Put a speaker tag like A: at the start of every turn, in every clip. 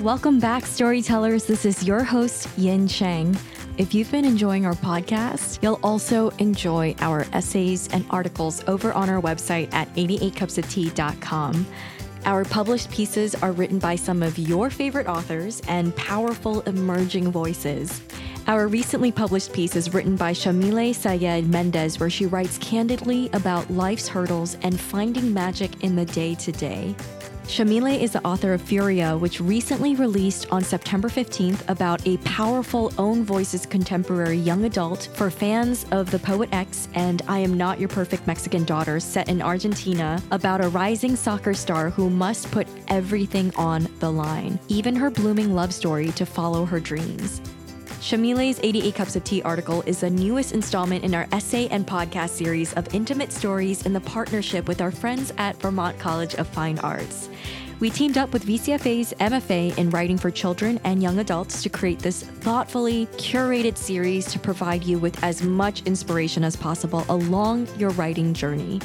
A: Welcome back, storytellers. This is your host, Yin Chang. If you've been enjoying our podcast, you'll also enjoy our essays and articles over on our website at 88cupsoftea.com. Our published pieces are written by some of your favorite authors and powerful emerging voices. Our recently published piece is written by Yamile Saied Méndez, where she writes candidly about life's hurdles and finding magic in the day to day. Yamile is the author of Furia, which recently released on September 15th about a powerful own voices contemporary young adult for fans of The Poet X and I Am Not Your Perfect Mexican Daughter, set in Argentina, about a rising soccer star who must put everything on the line, even her blooming love story, to follow her dreams. Yamile's 88 Cups of Tea article is the newest installment in our essay and podcast series of intimate stories in the partnership with our friends at Vermont College of Fine Arts. We teamed up with VCFA's MFA in writing for children and young adults to create this thoughtfully curated series to provide you with as much inspiration as possible along your writing journey.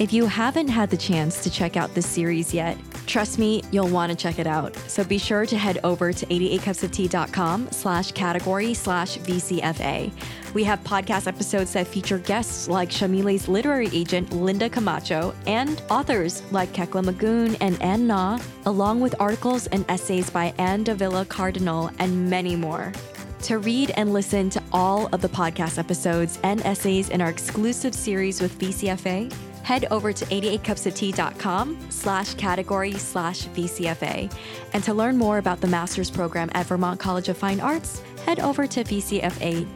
A: If you haven't had the chance to check out this series yet, trust me, you'll want to check it out. So be sure to head over to 88cupsoftea.com slash category slash VCFA. We have podcast episodes that feature guests like Yamile's literary agent, Linda Camacho, and authors like Kekla Magoon and An Na, along with articles and essays by Ann Dávila Cardinal and many more. To read and listen to all of the podcast episodes and essays in our exclusive series with VCFA, head over to 88cupsoftea.com slash category slash VCFA. And to learn more about the master's program at Vermont College of Fine Arts, head over to vcfa.edu.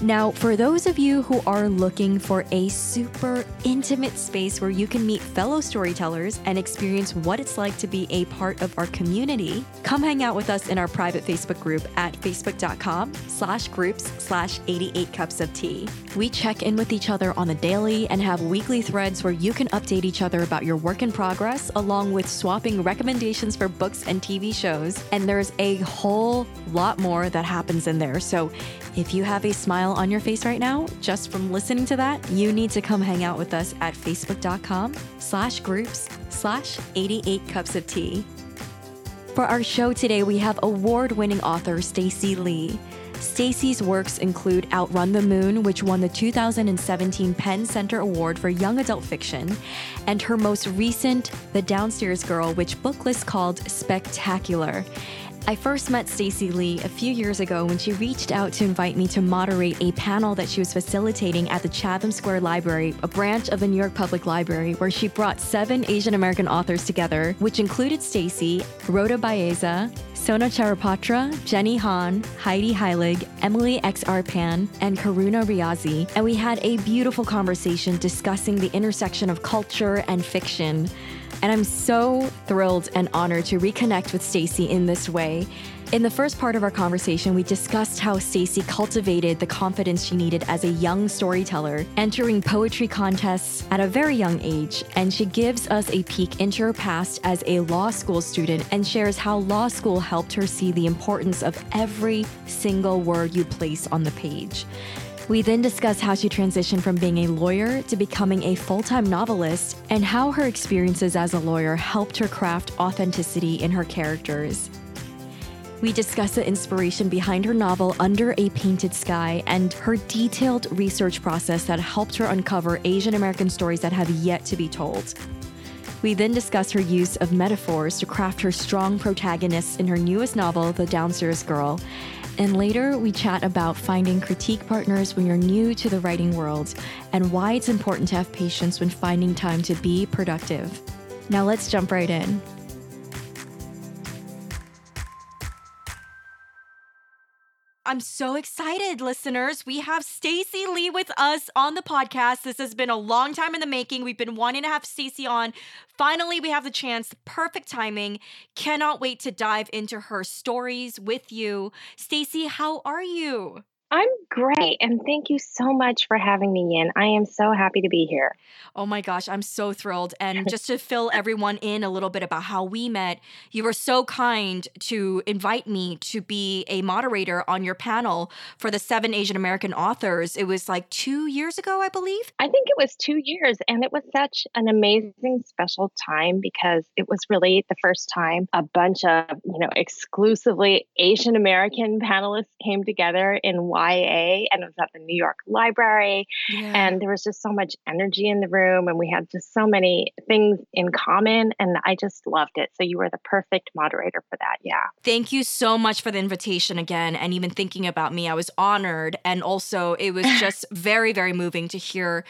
A: Now, for those of you who are looking for a super intimate space where you can meet fellow storytellers and experience what it's like to be a part of our community, come hang out with us in our private Facebook group at facebook.com slash groups slash 88 cups of tea. We check in with each other on the daily and have weekly threads where you can update each other about your work in progress, along with swapping recommendations for books and TV shows. And there's a whole lot more that happens in there. So if you have a smile on your face right now, just from listening to that, you need to come hang out with us at facebook.com slash groups slash 88 cups of tea. For our show today, we have award-winning author Stacey Lee. Stacey's works include Outrun the Moon, which won the 2017 PEN Center Award for Young Adult Fiction, and her most recent, The Downstairs Girl, which booklist called Spectacular. I first met Stacey Lee a few years ago when she reached out to invite me to moderate a panel that she was facilitating at the Chatham Square Library, a branch of the New York Public Library, where she brought seven Asian American authors together, which included Stacey, Rhoda Belleza, Sona Charaipotra, Jenny Han, Heidi Heilig, Emily X.R. Pan, and Karuna Riazi, and we had a beautiful conversation discussing the intersection of culture and fiction. And I'm so thrilled and honored to reconnect with Stacey in this way. In the first part of our conversation, we discussed how Stacey cultivated the confidence she needed as a young storyteller, entering poetry contests at a very young age, and she gives us a peek into her past as a law school student and shares how law school helped her see the importance of every single word you place on the page. We then discuss how she transitioned from being a lawyer to becoming a full time novelist and how her experiences as a lawyer helped her craft authenticity in her characters. We discuss the inspiration behind her novel Under a Painted Sky and her detailed research process that helped her uncover Asian American stories that have yet to be told. We then discuss her use of metaphors to craft her strong protagonists in her newest novel, The Downstairs Girl, and later, we chat about finding critique partners when you're new to the writing world and why it's important to have patience when finding time to be productive. Now, let's jump right in. I'm so excited, listeners. We have Stacey Lee with us on the podcast. This has been a long time in the making. We've been wanting to have Stacey on. Finally, we have the chance. Perfect timing. Cannot wait to dive into her stories with you. Stacey, how are you?
B: I'm great. And thank you so much for having me in. I am so happy to be here.
A: Oh my gosh, I'm so thrilled. And just to fill everyone in a little bit about how we met, you were so kind to invite me to be a moderator on your panel for the seven Asian American authors. It was like two years ago, I believe.
B: I think it was two years. And it was such an amazing, special time because it was really the first time a bunch of, you know, exclusively Asian American panelists came together in YA and it was at the New York Library. Yeah. And there was just so much energy in the room and we had just so many things in common. And I just loved it. So you were the perfect moderator for that. Yeah.
A: Thank you so much for the invitation again. And even thinking about me, I was honored. And also, it was just very, very moving to hear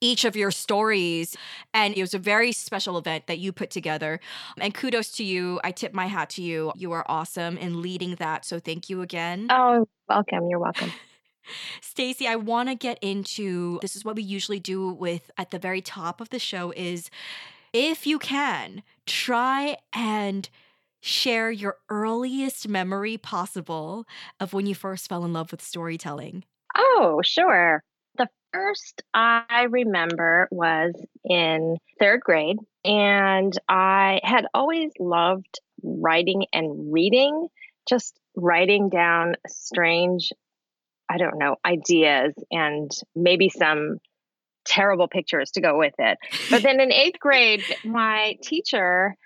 A: each of your stories. And it was a very special event that you put together. And kudos to you. I tip my hat to you. You are awesome in leading that. So thank you again.
B: Oh, welcome. You're welcome.
A: Stacey, I want to get into this is what we usually do with at the very top of the show is if you can, try and share your earliest memory possible of when you first fell in love with storytelling.
B: Oh, sure. First I remember was in third grade, and I had always loved writing and reading, just writing down strange I don't know, ideas and maybe some terrible pictures to go with it. But then in eighth grade, my teacher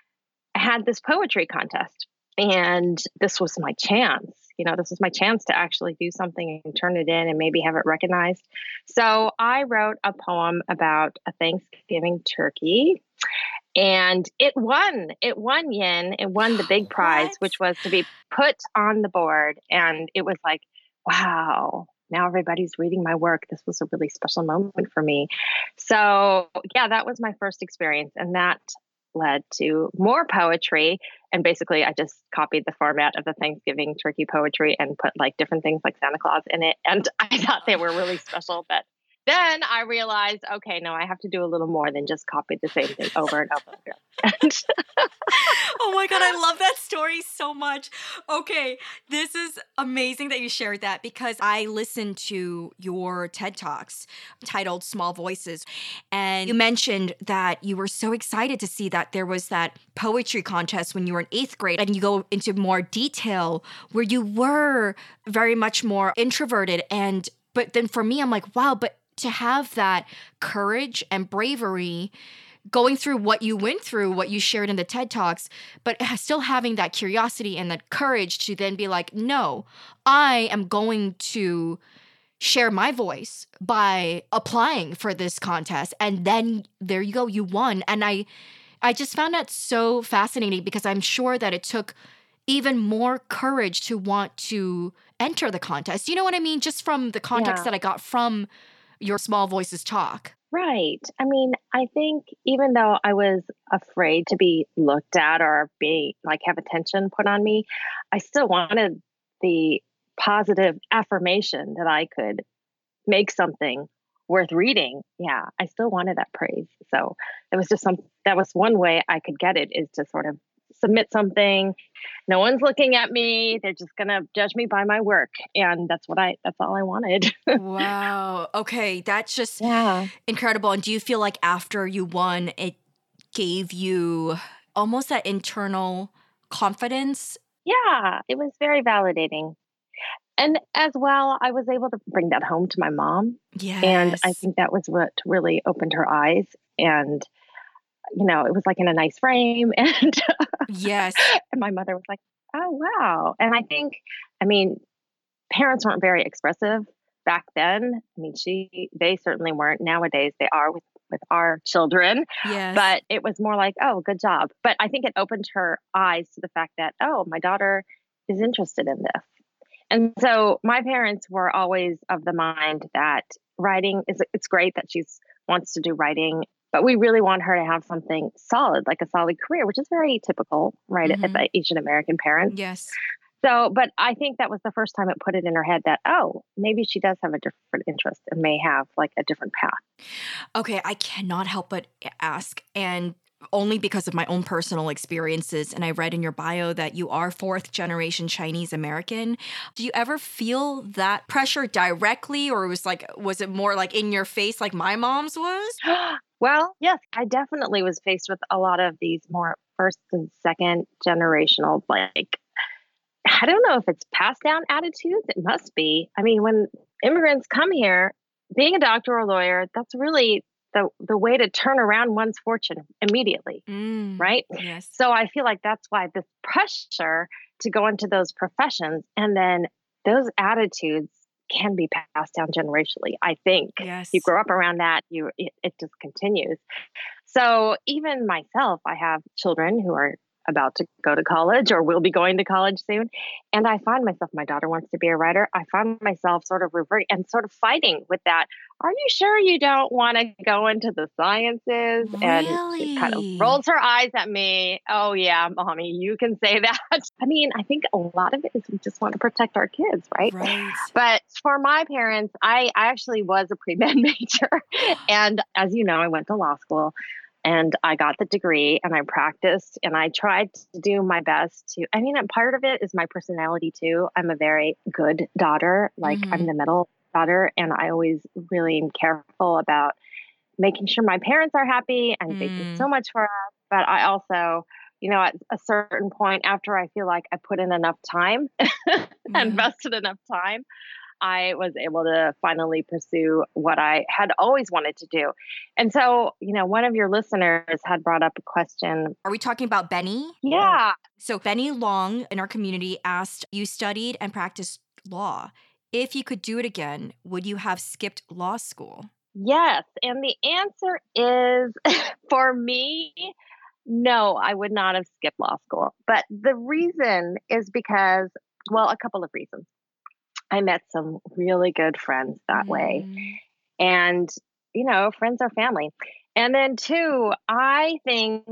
B: had this poetry contest. And this was my chance. You know, this was my chance to actually do something and turn it in and maybe have it recognized. So I wrote a poem about a Thanksgiving turkey and it won. It won Yin. It won the big prize, what? which was to be put on the board. And it was like wow, now everybody's reading my work. This was a really special moment for me. So, yeah, that was my first experience. And that led to more poetry. And basically, I just copied the format of the Thanksgiving turkey poetry and put like different things like Santa Claus in it. And I thought they were really special, but then I realized, okay, no, I have to do a little more than just copy the same thing over and over again.
A: oh my God, I love that story so much. Okay, this is amazing that you shared that because I listened to your TED Talks titled Small Voices. And you mentioned that you were so excited to see that there was that poetry contest when you were in eighth grade. And you go into more detail where you were very much more introverted and but then for me, I'm like, wow, but to have that courage and bravery going through what you went through, what you shared in the TED Talks, but still having that curiosity and that courage to then be like, no, I am going to share my voice by applying for this contest. And then there you go, you won. And I I just found that so fascinating because I'm sure that it took even more courage to want to enter the contest. You know what I mean? Just from the context yeah. that I got from your small voices talk.
B: Right. I mean, I think even though I was afraid to be looked at or be like have attention put on me, I still wanted the positive affirmation that I could make something worth reading. Yeah, I still wanted that praise. So it was just some that was one way I could get it is to sort of submit something. No one's looking at me. They're just going to judge me by my work. And that's what I, that's all I wanted.
A: wow. Okay. That's just yeah. incredible. And do you feel like after you won, it gave you almost that internal confidence?
B: Yeah. It was very validating. And as well, I was able to bring that home to my mom.
A: Yeah.
B: And I think that was what really opened her eyes. And you know, it was like in a nice frame. And
A: yes.
B: and my mother was like, oh, wow. And I think, I mean, parents weren't very expressive back then. I mean, she, they certainly weren't. Nowadays, they are with with our children.
A: Yes.
B: But it was more like, oh, good job. But I think it opened her eyes to the fact that, oh, my daughter is interested in this. And so my parents were always of the mind that writing is it's great that she's wants to do writing but we really want her to have something solid, like a solid career, which is very typical, right, mm-hmm. at Asian American parents.
A: Yes.
B: So, but I think that was the first time it put it in her head that, oh, maybe she does have a different interest and may have like a different path.
A: Okay, I cannot help but ask. And only because of my own personal experiences. And I read in your bio that you are fourth generation Chinese American. Do you ever feel that pressure directly, or was like, was it more like in your face, like my mom's was?
B: well, yes, I definitely was faced with a lot of these more first and second generational, like, I don't know if it's passed down attitudes. It must be. I mean, when immigrants come here, being a doctor or a lawyer, that's really the the way to turn around one's fortune immediately mm, right yes. so i feel like that's why this pressure to go into those professions and then those attitudes can be passed down generationally i think yes. you grow up around that you it, it just continues so even myself i have children who are about to go to college or will be going to college soon. And I find myself, my daughter wants to be a writer. I find myself sort of reverting and sort of fighting with that. Are you sure you don't want to go into the sciences?
A: Really?
B: And she kind of rolls her eyes at me. Oh, yeah, mommy, you can say that. I mean, I think a lot of it is we just want to protect our kids, right?
A: Right.
B: But for my parents, I, I actually was a pre med major. and as you know, I went to law school and I got the degree and I practiced and I tried to do my best to I mean part of it is my personality too. I'm a very good daughter, like mm-hmm. I'm the middle daughter and I always really am careful about making sure my parents are happy and mm. they do so much for us, but I also you know, at a certain point after I feel like I put in enough time, mm-hmm. invested enough time, I was able to finally pursue what I had always wanted to do. And so, you know, one of your listeners had brought up a question.
A: Are we talking about Benny?
B: Yeah.
A: So, Benny Long in our community asked, You studied and practiced law. If you could do it again, would you have skipped law school?
B: Yes. And the answer is for me, no, I would not have skipped law school. But the reason is because, well, a couple of reasons. I met some really good friends that mm. way. And, you know, friends are family. And then, two, I think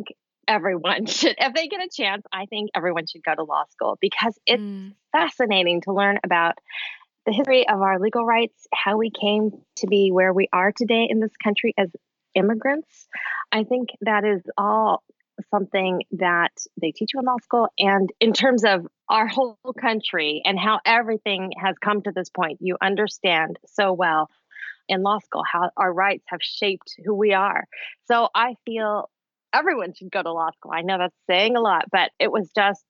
B: everyone should, if they get a chance, I think everyone should go to law school because it's mm. fascinating to learn about the history of our legal rights, how we came to be where we are today in this country as immigrants. I think that is all something that they teach you in law school. And in terms of our whole country and how everything has come to this point, you understand so well in law school how our rights have shaped who we are. So I feel everyone should go to law school. I know that's saying a lot, but it was just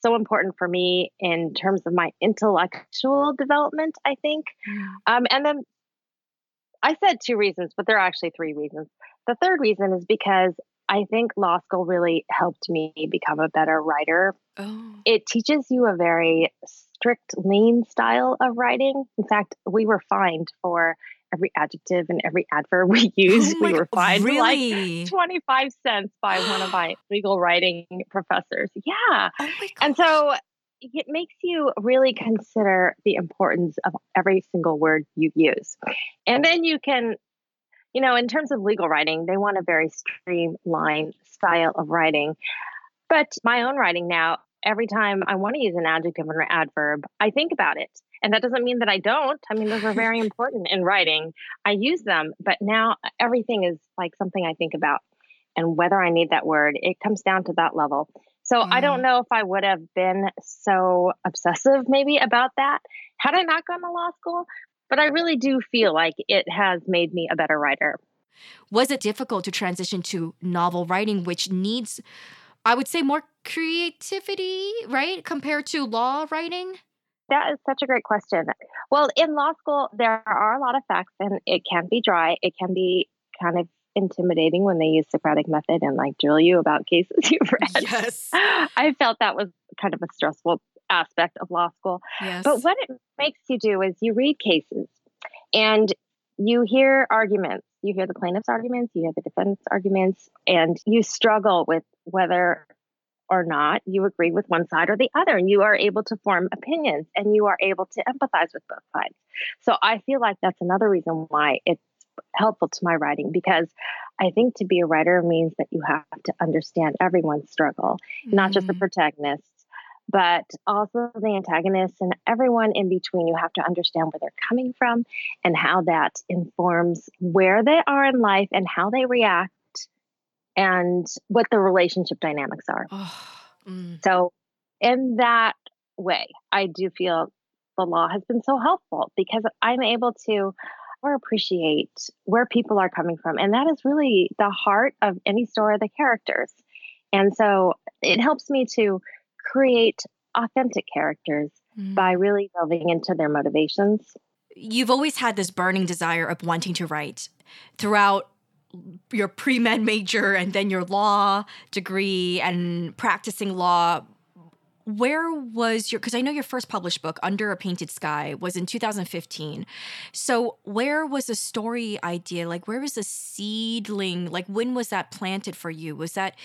B: so important for me in terms of my intellectual development, I think. Um, and then I said two reasons, but there are actually three reasons. The third reason is because I think law school really helped me become a better writer. Oh. It teaches you a very strict, lean style of writing. In fact, we were fined for every adjective and every adverb we used. Oh we were fined
A: really?
B: like 25 cents by one of my legal writing professors. Yeah.
A: Oh
B: and so it makes you really consider the importance of every single word you use. And then you can you know, in terms of legal writing, they want a very streamlined style of writing. But my own writing now, every time I want to use an adjective or an adverb, I think about it. And that doesn't mean that I don't. I mean, those are very important in writing. I use them, but now everything is like something I think about. And whether I need that word, it comes down to that level. So I don't mm. know if I would have been so obsessive maybe about that had I not gone to law school. But I really do feel like it has made me a better writer.
A: Was it difficult to transition to novel writing, which needs, I would say, more creativity, right, compared to law writing?
B: That is such a great question. Well, in law school, there are a lot of facts and it can be dry. It can be kind of intimidating when they use Socratic method and like drill you about cases you've read.
A: Yes.
B: I felt that was kind of a stressful aspect of law school.
A: Yes.
B: But what it makes you do is you read cases and you hear arguments. You hear the plaintiff's arguments, you hear the defendant's arguments, and you struggle with whether or not you agree with one side or the other. And you are able to form opinions and you are able to empathize with both sides. So I feel like that's another reason why it's helpful to my writing because I think to be a writer means that you have to understand everyone's struggle, mm-hmm. not just the mm-hmm. protagonist, but also the antagonists and everyone in between. You have to understand where they're coming from and how that informs where they are in life and how they react and what the relationship dynamics are.
A: Oh, mm.
B: So, in that way, I do feel the law has been so helpful because I'm able to or appreciate where people are coming from. And that is really the heart of any story of the characters. And so it helps me to create authentic characters mm. by really delving into their motivations.
A: You've always had this burning desire of wanting to write throughout your pre med major and then your law degree and practicing law. Where was your because i know your first published book under a painted sky was in 2015 so where was the story idea? Like where was the seedling? Like when was that planted for you? Was that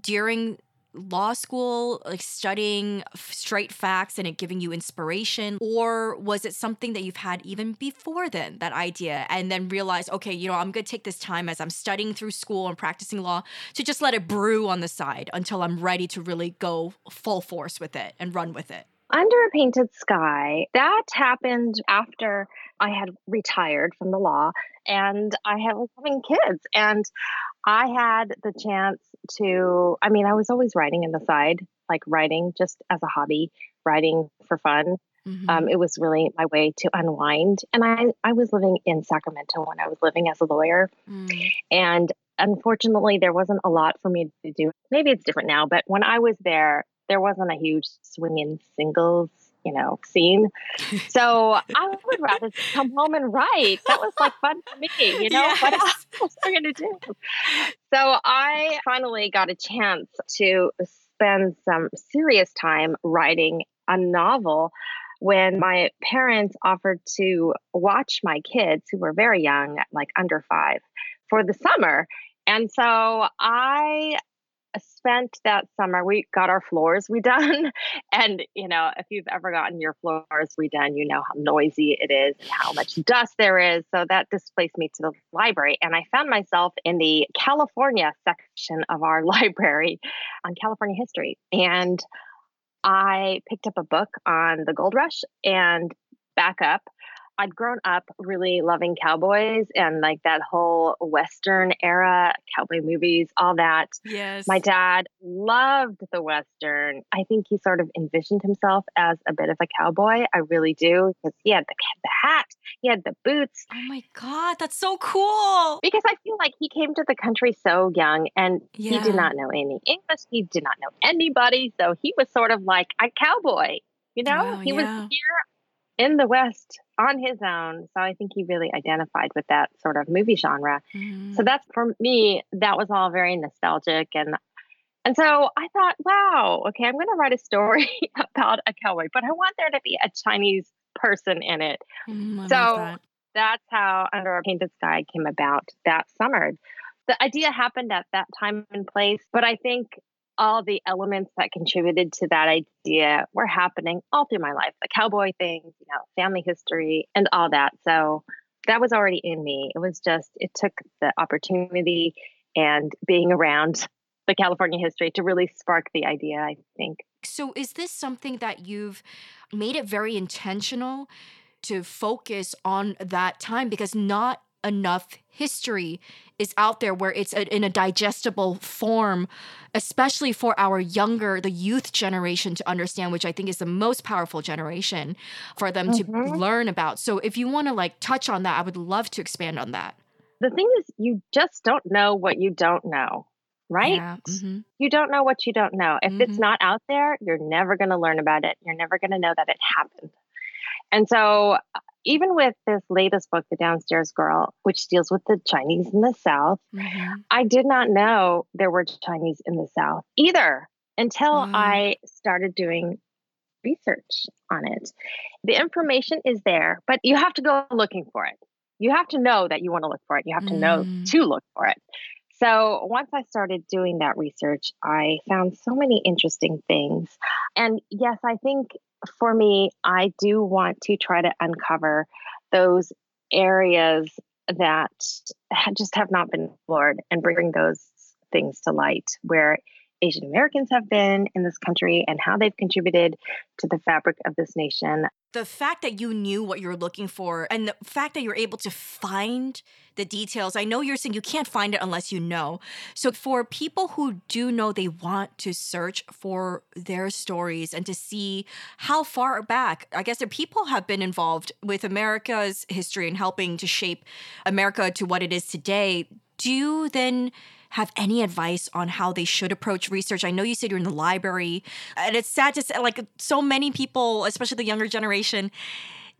A: during law school, like studying straight facts and it giving you inspiration? Or was it something that you've had even before then, that idea, and then realized, okay, you know, I'm going to take this time as I'm studying through school and practicing law to just let it brew on the side until I'm ready to really go full force with it and run with it?
B: Under a Painted Sky, that happened after I had retired from the law and I had was having kids. And I had the chance to, I mean, I was always writing in the side, like writing just as a hobby, writing for fun. Mm-hmm. Um, it was really my way to unwind. And I, I was living in Sacramento when I was living as a lawyer. Mm. And unfortunately, there wasn't a lot for me to do. Maybe it's different now, but when I was there, there wasn't a huge swing in singles you know, scene. So I would rather come home and write. That was like fun for me, you know. Yes. What else was I going to do? So I finally got a chance to spend some serious time writing a novel when my parents offered to watch my kids who were very young, like under five, for the summer. And so I spent that summer, we got our floors redone. And, you know, if you've ever gotten your floors redone, you know how noisy it is and how much dust there is. So that displaced me to the library. And I found myself in the California section of our library on California history. And I picked up a book on the gold rush and back up I'd grown up really loving cowboys and like that whole Western era, cowboy movies, all that.
A: Yes.
B: My dad loved the Western. I think he sort of envisioned himself as a bit of a cowboy. I really do because he had the, the hat, he had the boots.
A: Oh my God, that's so cool.
B: Because I feel like he came to the country so young and yeah. he did not know any English. He did not know anybody. So he was sort of like a cowboy. You know, wow, he yeah. was here in the West on his own. So I think he really identified with that sort of movie genre. Mm-hmm. So that's for me, that was all very nostalgic and and so I thought, wow, okay, I'm going to write a story about a cowboy, but I want there to be a Chinese person in it. Mm, so that. that's how Under a Painted Sky came about that summer. The idea happened at that time and place, but I think all the elements that contributed to that idea were happening all through my life the cowboy things you know family history and all that. So that was already in me. It was just it took the opportunity and being around the california history to really spark the idea i think.
A: So is this something that you've made it very intentional to focus on that time? Because not enough history is out there where it's a, in a digestible form especially for our younger the youth generation to understand which i think is the most powerful generation for them mm-hmm. to learn about so if you want to like touch on that i would love to expand on that
B: the thing is you just don't know what you don't know right yeah. mm-hmm. you don't know what you don't know if mm-hmm. it's not out there you're never going to learn about it you're never going to know that it happened and so even with this latest book, The Downstairs Girl, which deals with the Chinese in the South, mm-hmm. I did not know there were Chinese in the South either until mm. I started doing research on it. The information is there, but you have to go looking for it. You have to know that you want to look for it. You have to mm. know to look for it. So once I started doing that research, I found so many interesting things. And yes, I think for me, I do want to try to uncover those areas that just have not been explored and bring those things to light where Asian Americans have been in this country and how they've contributed to the fabric of this nation.
A: The fact that you knew what you're looking for and the fact that you're able to find the details, I know you're saying you can't find it unless you know. So, for people who do know they want to search for their stories and to see how far back, I guess, their people have been involved with America's history and helping to shape America to what it is today, do you then have any advice on how they should approach research? I know you said you're in the library, and it's sad to say, like, so many people, especially the younger generation,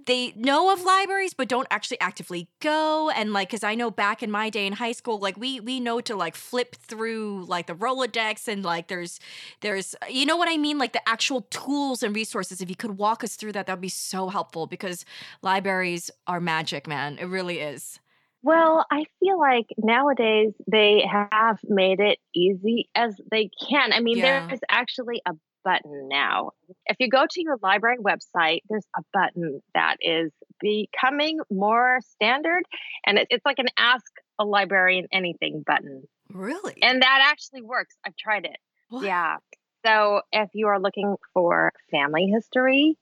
A: they know of libraries but don't actually actively go. And like because i know back in my day in high school like we we know to like flip through like the rolodex and like there's there's you know what i mean? Like the actual tools and resources. If you could walk us through that that would be so helpful because libraries are magic man. It really is
B: well, I feel like nowadays they have made it easy as they can. I mean,
A: Yeah.
B: there's actually a button now. If you go to your library website, there's a button that is becoming more standard, and it, it's like an ask a librarian anything button.
A: really
B: And that actually works. I've tried it.
A: What?
B: Yeah. So if you are looking for family history,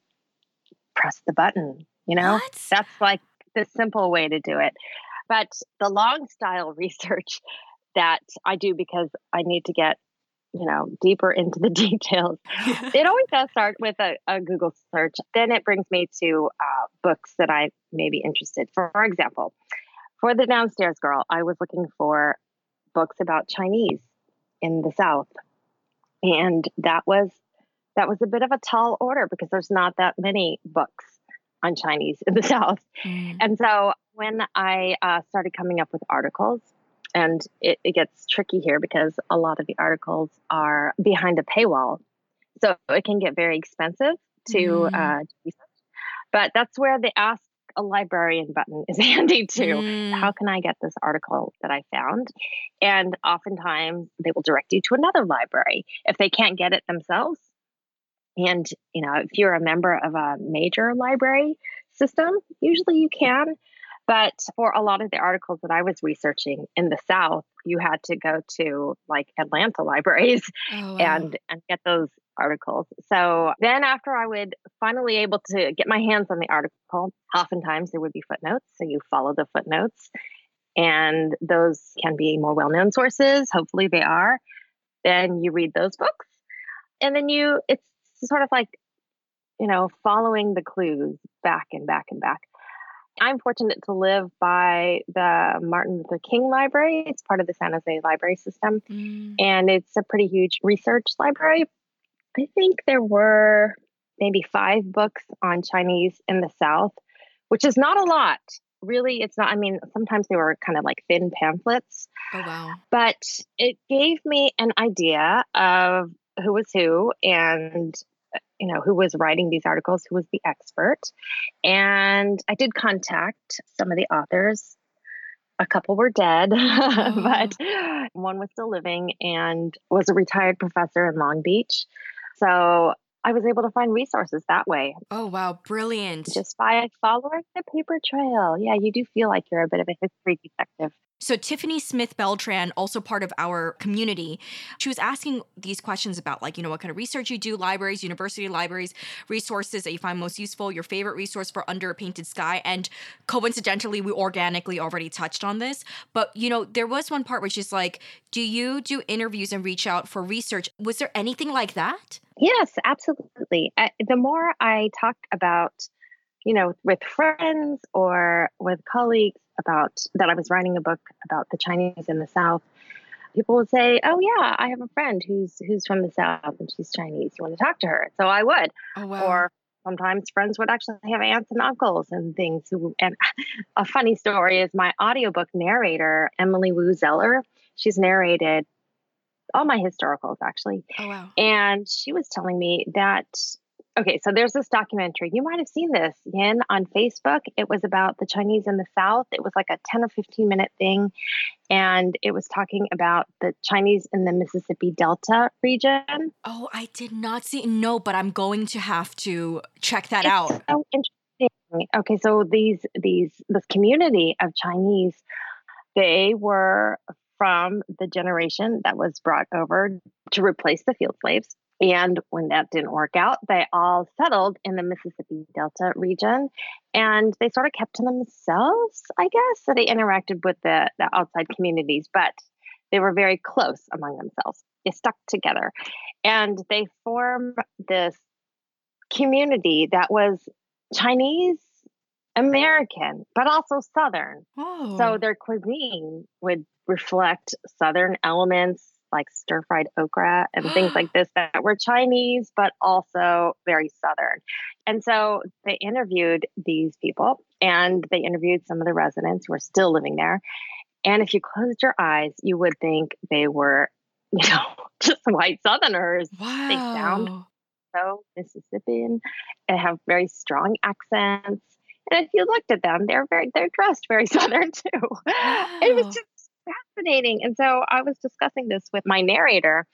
B: press the button, you know?
A: What?
B: That's like the simple way to do it. But the long style research that I do because I need to get, you know, deeper into the details, it always does start with a, a Google search. Then it brings me to uh, books that I may be interested. For example, for the downstairs girl, I was looking for books about Chinese in the South, and that was that was a bit of a tall order because there's not that many books on Chinese in the South.
A: Mm.
B: And so when I uh, started coming up with articles, and it, it gets tricky here because a lot of the articles are behind a paywall. So it can get very expensive to
A: Mm.
B: uh, research. But that's where the Ask a Librarian button is handy too.
A: Mm.
B: How can I get this article that I found? And oftentimes they will direct you to another library if they can't get it themselves. And, you know, if you're a member of a major library system, usually you can. But for a lot of the articles that I was researching in the South, you had to go to like Atlanta libraries
A: Oh, wow.
B: and and get those articles. So then after I would finally able to get my hands on the article, oftentimes there would be footnotes. So you follow the footnotes and those can be more well-known sources. Hopefully they are. Then you read those books. And then you it's sort of like, you know, following the clues back and back and back. I'm fortunate to live by the Martin Luther King Library. It's part of the San Jose Library System
A: Mm.
B: and it's a pretty huge research library. I think there were maybe five books on Chinese in the South, which is not a lot. Really, it's not. I mean, sometimes they were kind of like thin pamphlets,
A: Oh wow.
B: but it gave me an idea of who was who and you know who was writing these articles who was the expert. And i did contact some of the authors. A couple were dead oh, but one was still living and was a retired professor in long beach. So i was able to find resources that way.
A: Oh wow, brilliant.
B: just by following the paper trail. Yeah you do feel like you're a bit of a history detective
A: So Tiffany Smith Beltran, also part of our community, she was asking these questions about like, you know, what kind of research you do, libraries, university libraries, resources that you find most useful, your favorite resource for Under a Painted Sky. And coincidentally, we organically already touched on this. But you know, there was one part which is like, do you do interviews and reach out for research? Was there anything like that?
B: Yes, absolutely. The more I talk about, you know, with friends or with colleagues about that I was writing a book about the Chinese in the South, people would say, "Oh yeah, I have a friend who's who's from the South and she's Chinese. You want to talk to her?" So I would.
A: Oh wow.
B: Or sometimes friends would actually have aunts and uncles and things who and a funny story is my audiobook narrator, Emily Woo Zeller, she's narrated all my historicals actually.
A: oh wow.
B: And she was telling me that, okay, so there's this documentary. You might have seen this, Yin, on Facebook. It was about the Chinese in the South. It was like a 10 or 15 minute thing. And it was talking about the Chinese in the Mississippi Delta region.
A: Oh, I did not see no, but I'm going to have to check that
B: It's
A: out.
B: so interesting. Okay, so these these this community of Chinese, they were from the generation that was brought over to replace the field slaves. And when that didn't work out, they all settled in the Mississippi Delta region and they sort of kept to themselves, I guess. So they interacted with the, the outside communities, but they were very close among themselves. They stuck together and they formed this community that was Chinese American, but also Southern. Oh. So their cuisine would reflect Southern elements like stir fried okra and things like this that were Chinese, but also very Southern. And so they interviewed these people and they interviewed some of the residents who are still living there. And if you closed your eyes, you would think they were, you know, just white Southerners.
A: Wow.
B: They sound so Mississippian and have very strong accents. And if you looked at them, they're very they're dressed very southern too. Wow. It was just fascinating. And so I was discussing this with my narrator.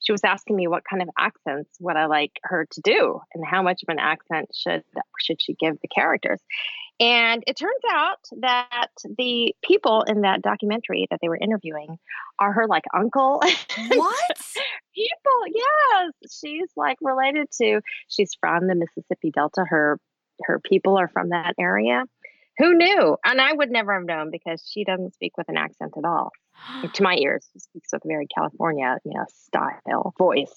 B: She was asking me what kind of accents would I like her to do and how much of an accent should should she give the characters. And it turns out that the people in that documentary that they were interviewing are her like uncle.
A: What?
B: people, yes. She's like related to, she's from the Mississippi Delta. Her her people are from that area. Who knew? And I would never have known because she doesn't speak with an accent at all. to my ears, she speaks with a very California, you know, style voice.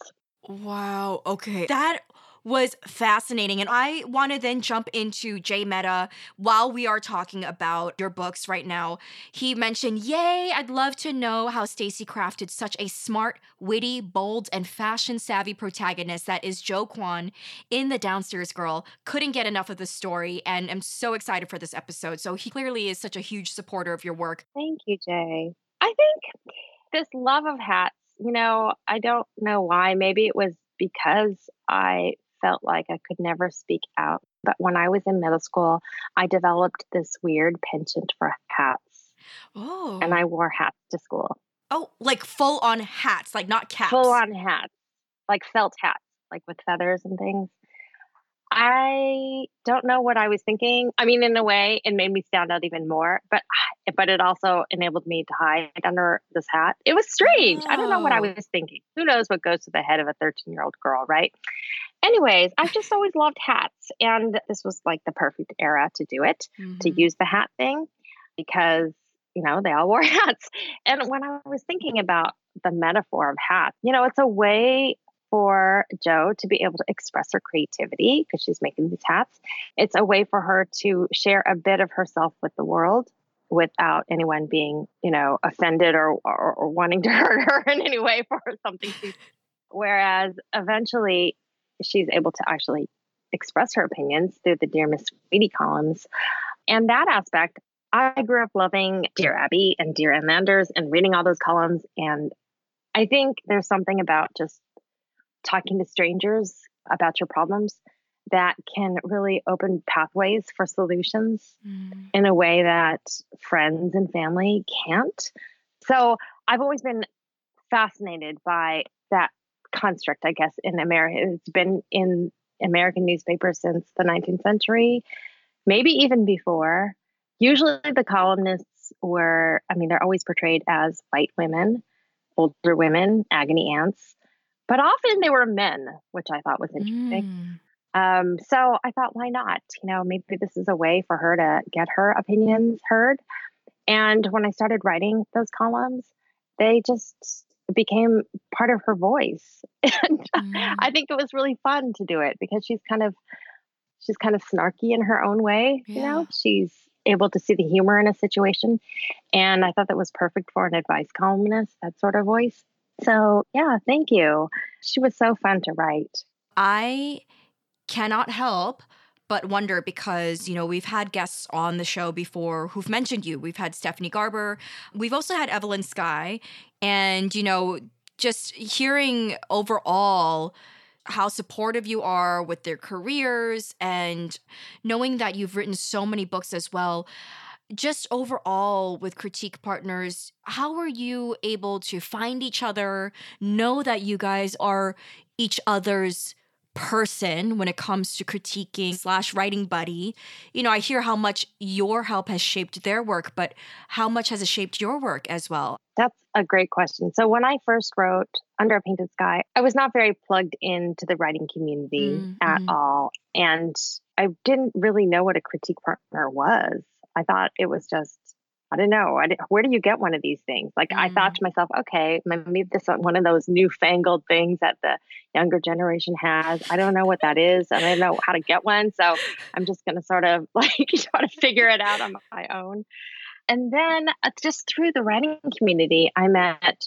A: Wow. Okay. That was fascinating. And I want to then jump into Jay Meta while we are talking about your books right now. He mentioned, Yay, I'd love to know how Stacey crafted such a smart, witty, bold, and fashion savvy protagonist that is Jo Kuan in The Downstairs Girl. Couldn't get enough of the story and am so excited for this episode. So he clearly is such a huge supporter of your work.
B: Thank you, Jay. I think this love of hats, you know, I don't know why. Maybe it was because I felt like I could never speak out. But when I was in middle school, I developed this weird penchant for hats.
A: Oh.
B: And I oh. wore hats to school.
A: Oh, like full on hats, like not caps.
B: Full on hats, like felt hats, like with feathers and things. I don't know what I was thinking. I mean, in a way, it made me stand out even more, but but it also enabled me to hide under this hat. It was strange. Oh. I don't know what I was thinking. Who knows what goes to the head of a 13 year old girl, right? Anyways, I've just always loved hats, and this was like the perfect era to do it, mm-hmm. to use the hat thing, because you know they all wore hats. And when I was thinking about the metaphor of hats, you know, it's a way for Jo to be able to express her creativity because she's making these hats. It's a way for her to share a bit of herself with the world without anyone being, you know, offended or, or, or wanting to hurt her in any way for something. Whereas eventually she's able to actually express her opinions through the Dear Miss Sweetie columns. And that aspect, I grew up loving Dear Abby and Dear Ann Landers and reading all those columns. And I think there's something about just talking to strangers about your problems that can really open pathways for solutions mm. in a way that friends and family can't. So I've always been fascinated by that construct, I guess, in America. It's been in American newspapers since the 19th century, maybe even before. Usually the columnists were, I mean, they're always portrayed as white women, older women, agony aunts but often they were men, which I thought was interesting. Mm. Um, so I thought, why not? You know, maybe this is a way for her to get her opinions heard. And when I started writing those columns, they just became part of her voice. and mm. I think it was really fun to do it because she's kind of she's kind of snarky in her own way, yeah. you know. She's able to see the humor in a situation. And I thought that was perfect for an advice columnist, that sort of voice. So, yeah, thank you. She was so fun to write.
A: I cannot help but wonder because, you know, we've had guests on the show before who've mentioned you. We've had Stephanie Garber, we've also had Evelyn Skye, and, you know, just hearing overall how supportive you are with their careers and knowing that you've written so many books as well just overall with critique partners, how are you able to find each other, know that you guys are each other's person when it comes to critiquing slash writing buddy? You know i hear how much your help has shaped their work but how much has it shaped your work as well?
B: That's a great question. So when i first wrote under a painted sky i was not very plugged into the writing community mm-hmm. at all and i didn't really know what a critique partner was i thought it was just I don't know. I where do you get one of these things? Like mm. I thought mm. to myself, okay, maybe this one of those newfangled things that the younger generation has. I don't know what that is. I don't know how to get one. So I'm just going to sort of like try to figure it out on my own. And then uh, just through the writing community, I met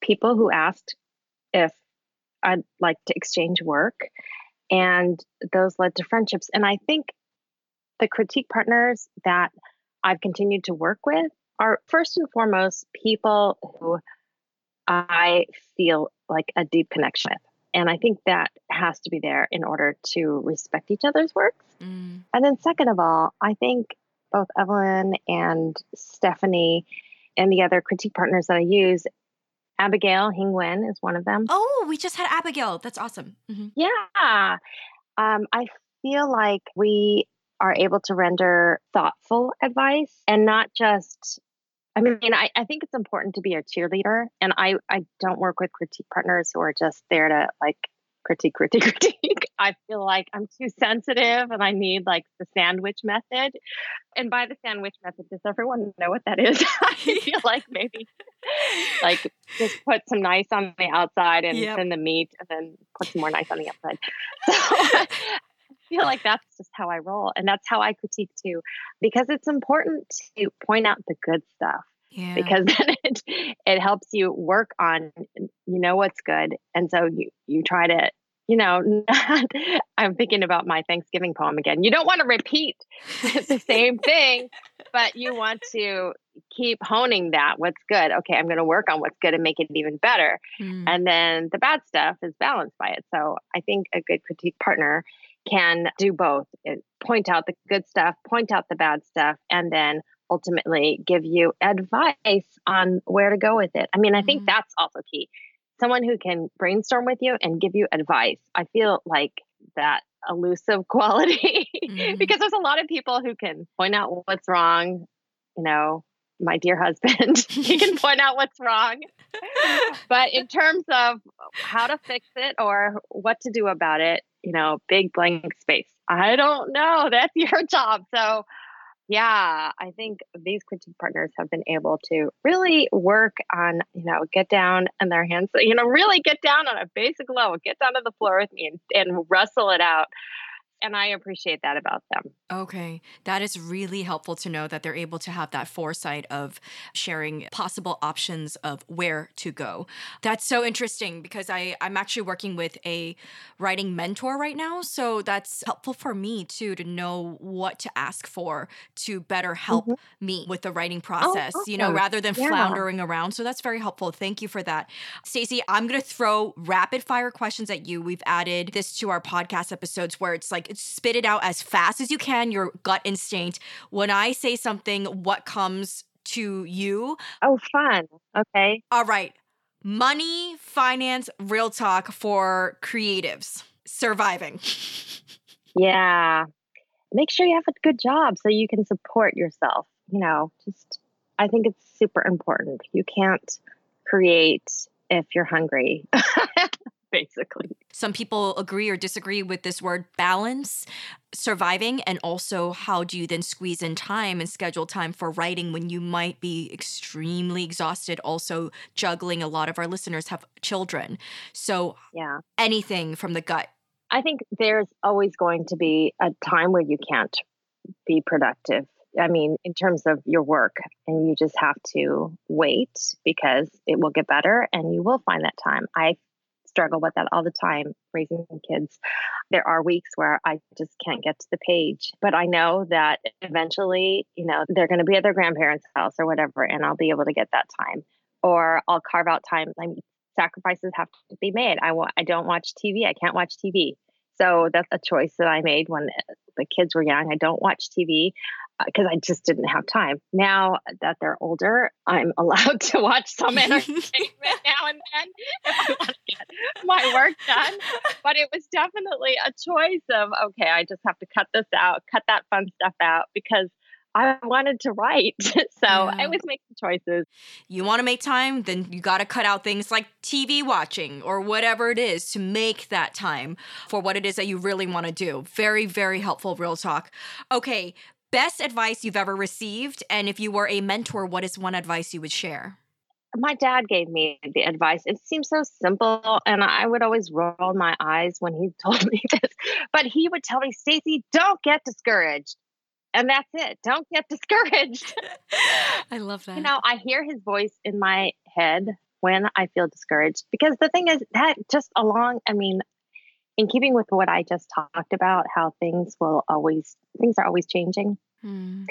B: people who asked if I'd like to exchange work. And those led to friendships. And I think the critique partners that I've continued to work with are first and foremost people who I feel like a deep connection with. And I think that has to be there in order to respect each other's works. Mm. And then, second of all, I think both Evelyn and Stephanie and the other critique partners that I use, Abigail Hing Wen is one of them.
A: Oh, we just had Abigail. That's awesome.
B: Mm-hmm. Yeah. Um, I feel like we are able to render thoughtful advice and not just I mean, I, I think it's important to be a cheerleader. And I, I don't work with critique partners who are just there to like critique, critique, critique. I feel like I'm too sensitive and I need like the sandwich method. And by the sandwich method, does everyone know what that is? I feel like maybe like just put some nice on the outside and yep. then the meat and then put some more nice on the outside. So feel like that's just how I roll. And that's how I critique too, because it's important to point out the good stuff. Yeah. Because then it, it helps you work on, you know, what's good. And so you, you try to, you know, not, I'm thinking about my Thanksgiving poem again. You don't want to repeat the same thing, but you want to keep honing that what's good. Okay, I'm going to work on what's good and make it even better. Mm. And then the bad stuff is balanced by it. So I think a good critique partner can do both point out the good stuff, point out the bad stuff, and then ultimately give you advice on where to go with it. I mean, I think mm-hmm. that's also key. Someone who can brainstorm with you and give you advice. I feel like that elusive quality mm-hmm. because there's a lot of people who can point out what's wrong, you know, my dear husband. he can point out what's wrong. but in terms of how to fix it or what to do about it, you know, big blank space. I don't know. That's your job. So, yeah, I think these critique partners have been able to really work on, you know, get down on their hands, you know, really get down on a basic level, get down to the floor with me and, and wrestle it out and I appreciate that about them.
A: Okay. That is really helpful to know that they're able to have that foresight of sharing possible options of where to go. That's so interesting because I, I'm actually working with a writing mentor right now. So that's helpful for me too to know what to ask for to better help mm-hmm. me with the writing oh, process, oh, awesome. you know, rather than yeah. floundering around. So that's very helpful. Thank you for that. Stacey, I'm going to throw rapid fire questions at you. We've added this to our podcast episodes where it's like, spit it out as fast as you can, your gut instinct. When I say something, what comes to you?
B: Oh, fun. Okay.
A: All right. Money, finance, real talk for creatives surviving.
B: Yeah. Make sure you have a good job so you can support yourself. You know, just, I think it's super important. You can't create if you're hungry. basically.
A: Some people agree or disagree with this word balance, surviving, and also how do you then squeeze in time and schedule time for writing when you might be extremely exhausted, also juggling. A lot of our listeners have children. So, yeah, anything from the gut.
B: I think there's always going to be a time where you can't be productive. I mean, in terms of your work, and you just have to wait because it will get better and you will find that time. I struggle with that all the time raising kids. There are weeks where I just can't get to the page, but I know that eventually, you know, they're going to be at their grandparents' house or whatever, and I'll be able to get that time. Or I'll carve out time. I mean, sacrifices have to be made. I want. I don't watch TV. I can't watch TV. So that's a choice that I made when uh, the kids were young. I don't watch TV. Uh, because I just didn't have time. Now that they're older, I'm allowed to watch some entertainment now and then if I want to get my work done. But it was definitely a choice of, okay, I just have to cut this out, cut that fun stuff out because I wanted to write. so yeah. I was making choices.
A: You want to make time, then you got to cut out things like TV watching or whatever it is to make that time for what it is that you really want to do. Very, very helpful, real talk. Okay, best advice you've ever received. And if you were a mentor, what is one advice you would share?
B: My dad gave me the advice. It seems so simple, and I would always roll my eyes when he told me this. But he would tell me, Stacey, don't get discouraged. And that's it. Don't get discouraged.
A: I love that.
B: You know, I hear his voice in my head when I feel discouraged because the thing is that just along, I mean, in keeping with what I just talked about, how things will always, things are always changing. Hmm.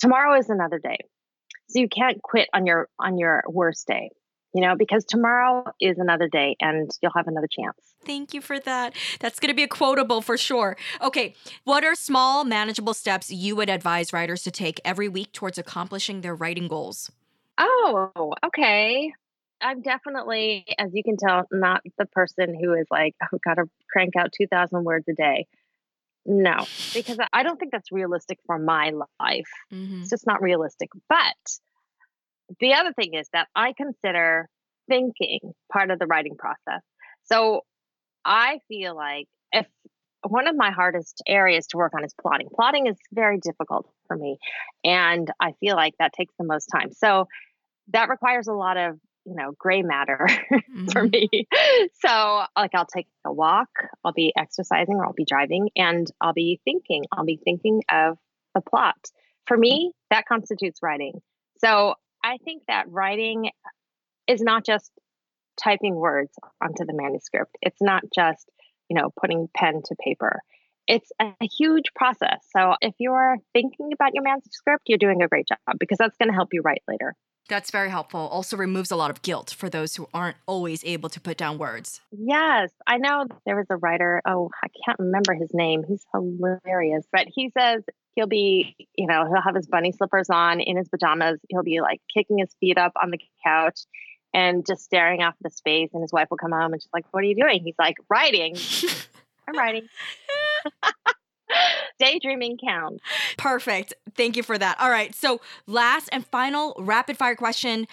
B: Tomorrow is another day. So you can't quit on your on your worst day you know, because tomorrow is another day and you'll have another chance.
A: Thank you for that. That's going to be a quotable for sure. Okay, what are small, manageable steps you would advise writers to take every week towards accomplishing their writing goals?
B: Oh, okay. I'm definitely, as you can tell, not the person who is like, I've got to crank out 2,000 words a day. No, because I don't think that's realistic for my life. Mm-hmm. It's just not realistic. But the other thing is that I consider thinking part of the writing process. So I feel like if one of my hardest areas to work on is plotting. Plotting is very difficult for me. And I feel like that takes the most time. So that requires a lot of, you know, gray matter mm-hmm. for me. So, like, I'll take a walk, I'll be exercising, or I'll be driving, and I'll be thinking. I'll be thinking of the plot. For me, that constitutes writing. So I think that writing is not just typing words onto the manuscript. It's not just, you know, putting pen to paper. It's a huge process. So if you're thinking about your manuscript, you're doing a great job because that's going to help you write later.
A: That's very helpful. Also removes a lot of guilt for those who aren't always able to put down words.
B: Yes. I know there was a writer, oh, I can't remember his name. He's hilarious. But he says he'll be, you know, he'll have his bunny slippers on in his pajamas. He'll be like kicking his feet up on the couch and just staring off the space. And his wife will come home and she's like, What are you doing? He's like, Writing. I'm writing. Daydreaming counts.
A: Perfect. Thank you for that. All right. So, last and final rapid fire question.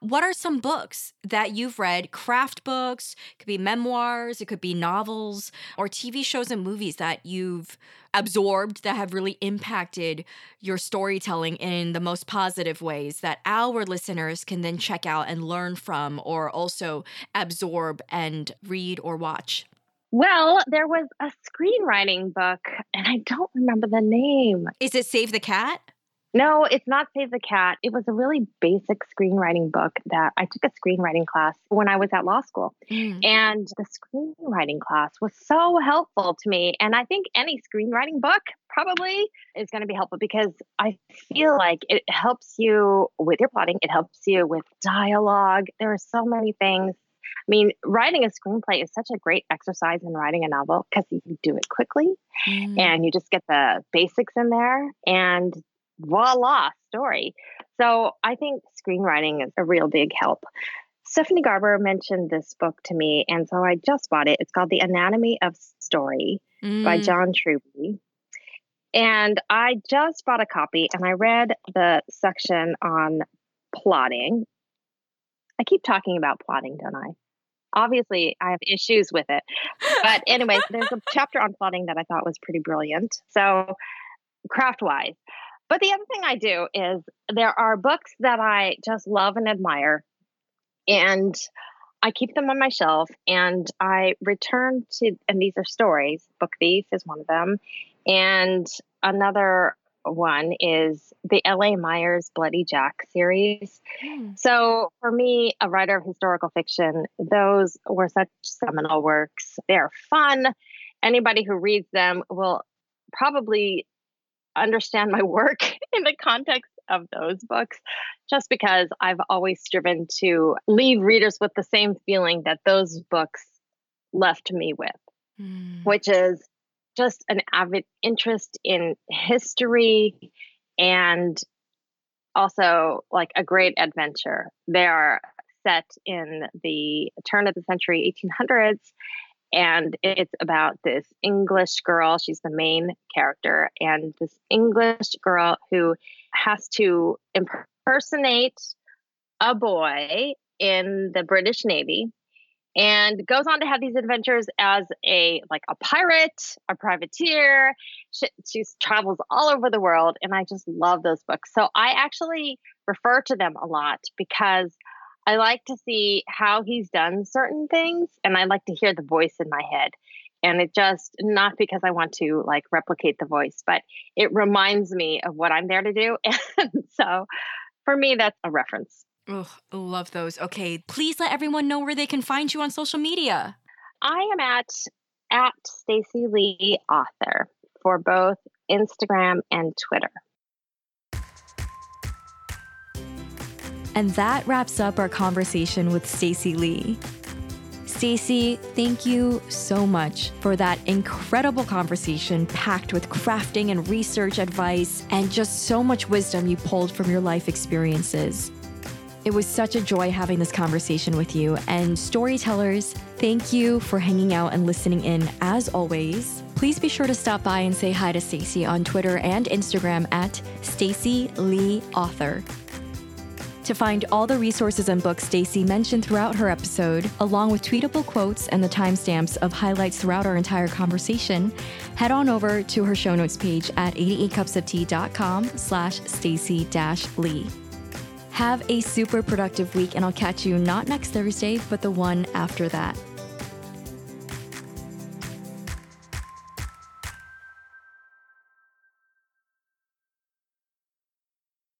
A: What are some books that you've read? Craft books, it could be memoirs, it could be novels, or TV shows and movies that you've absorbed that have really impacted your storytelling in the most positive ways that our listeners can then check out and learn from, or also absorb and read or watch?
B: Well, there was a screenwriting book, and I don't remember the name.
A: Is it Save the Cat?
B: No, it's not Save the Cat. It was a really basic screenwriting book that I took a screenwriting class when I was at law school. Mm. And the screenwriting class was so helpful to me. And I think any screenwriting book probably is going to be helpful because I feel like it helps you with your plotting, it helps you with dialogue. There are so many things. I mean, writing a screenplay is such a great exercise in writing a novel because you can do it quickly mm. and you just get the basics in there. And voila, story. So I think screenwriting is a real big help. Stephanie Garber mentioned this book to me, and so I just bought it. It's called The Anatomy of Story mm. by John Truby. And I just bought a copy and I read the section on plotting. I keep talking about plotting, don't I? Obviously, I have issues with it. But, anyway, there's a chapter on plotting that I thought was pretty brilliant. So, craft wise, but the other thing I do is there are books that I just love and admire, and I keep them on my shelf and I return to, and these are stories. Book Thief is one of them. And another one is the L.A. Meyer's Bloody Jack series. Mm. So, for me, a writer of historical fiction, those were such seminal works. They're fun. Anybody who reads them will probably understand my work in the context of those books, just because I've always striven to leave readers with the same feeling that those books left me with, mm. which is just an avid interest in history and also like a great adventure. They are set in the turn of the century 1800s and it's about this English girl. She's the main character, and this English girl who has to impersonate a boy in the British Navy and goes on to have these adventures as a like a pirate, a privateer. She, she travels all over the world, and I just love those books. So I actually refer to them a lot because I like to see how he's done certain things and I like to hear the voice in my head. And it just, not because I want to like replicate the voice, but it reminds me of what I'm there to do. And so for me, that's a reference.
A: Oh, love those. Okay. Please let everyone know where they can find you on social media.
B: I am at at Stacey Lee author for both Instagram and Twitter.
A: And that wraps up our conversation with Stacey Lee. Stacey, thank you so much for that incredible conversation packed with crafting and research advice and just so much wisdom you pulled from your life experiences. It was such a joy having this conversation with you. And storytellers, thank you for hanging out and listening in as always. Please be sure to stop by and say hi to Stacey on Twitter and Instagram at Stacey Lee Author. To find all the resources and books Stacey mentioned throughout her episode, along with tweetable quotes and the timestamps of highlights throughout our entire conversation, head on over to her show notes page at 88cupsoftea.com slash stacey lee. Have a super productive week, and I'll catch you not next Thursday, but the one after that.